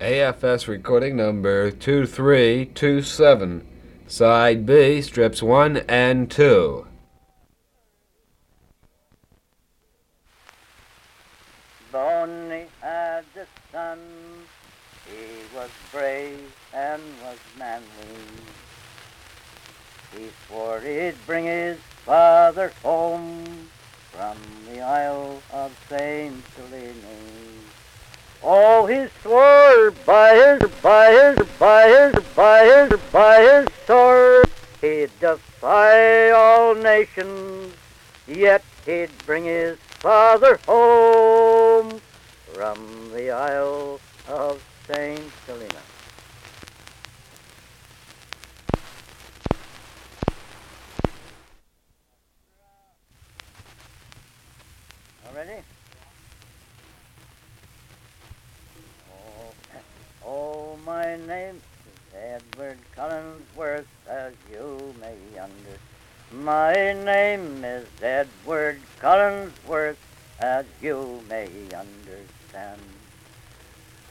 AFS recording number 2327, side B, strips 1 and 2. Bonnie had a son, he was brave and was manly. He swore he'd bring his father home from the Isle of Saint Helena. Oh, he swore by his, by his, by his, by his, by his sword, he'd defy all nations, yet he'd bring his father home from the Isle of Saint Helena. All ready? Oh, oh, my name is Edward Collinsworth, as you may under. My name is Edward Collinsworth, as you may understand.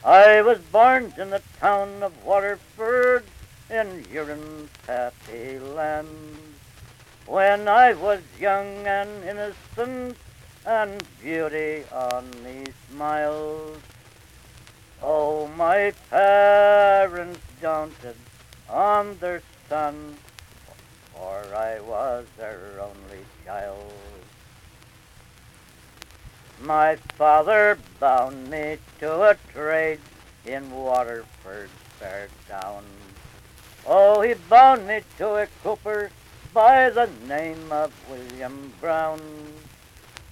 I was born in the town of Waterford in Erin's happy land. When I was young and innocent, and beauty on me smiles. Oh, my parents daunted on their son, I was her only child. My father bound me to a trade in Waterford fair town. Oh, he bound me to a cooper by the name of William Brown.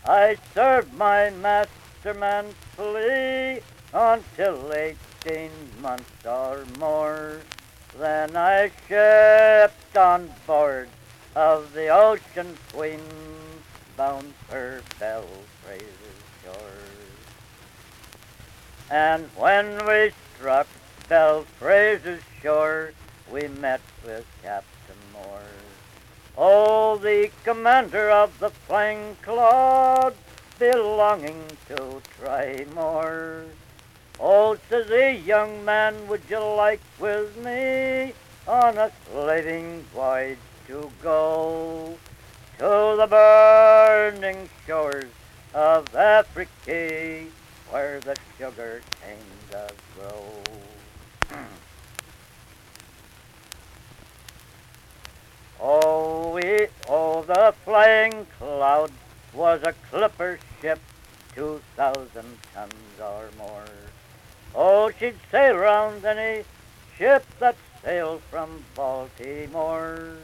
I served my master manfully until eighteen months or more. Then I shipped on board of the Ocean Queen, bound her for Belfraser's shores. And when we struck Belfraser's shore, we met with Captain Moore. Oh, the commander of the Flying Cloud, belonging to Trimore. Oh, says he, young man, would you like with me on a slaving voyage to go to the burning shores of Africa, where the sugar cane does grow? Oh, we, oh, the flying cloud was a clipper ship, two thousand tons or more. Oh, she'd sail round any ship that sailed from Baltimore,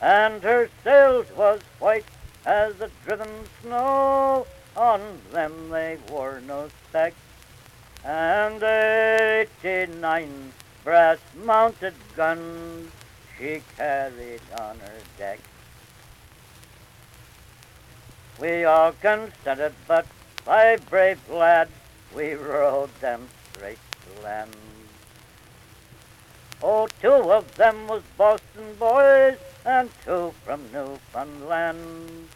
and her sails was white as the driven snow. On them they wore no specs, and eighty-nine brass-mounted guns she carried on her deck. We all consented, but five brave lads, we rowed them straight to land. Oh, two of them was Boston boys, and two from Newfoundland.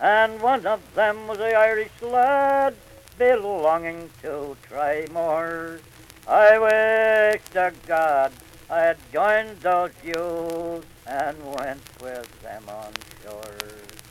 And one of them was a Irish lad, belonging to Trimore. I wish to God I had joined those youths and went with them on shore.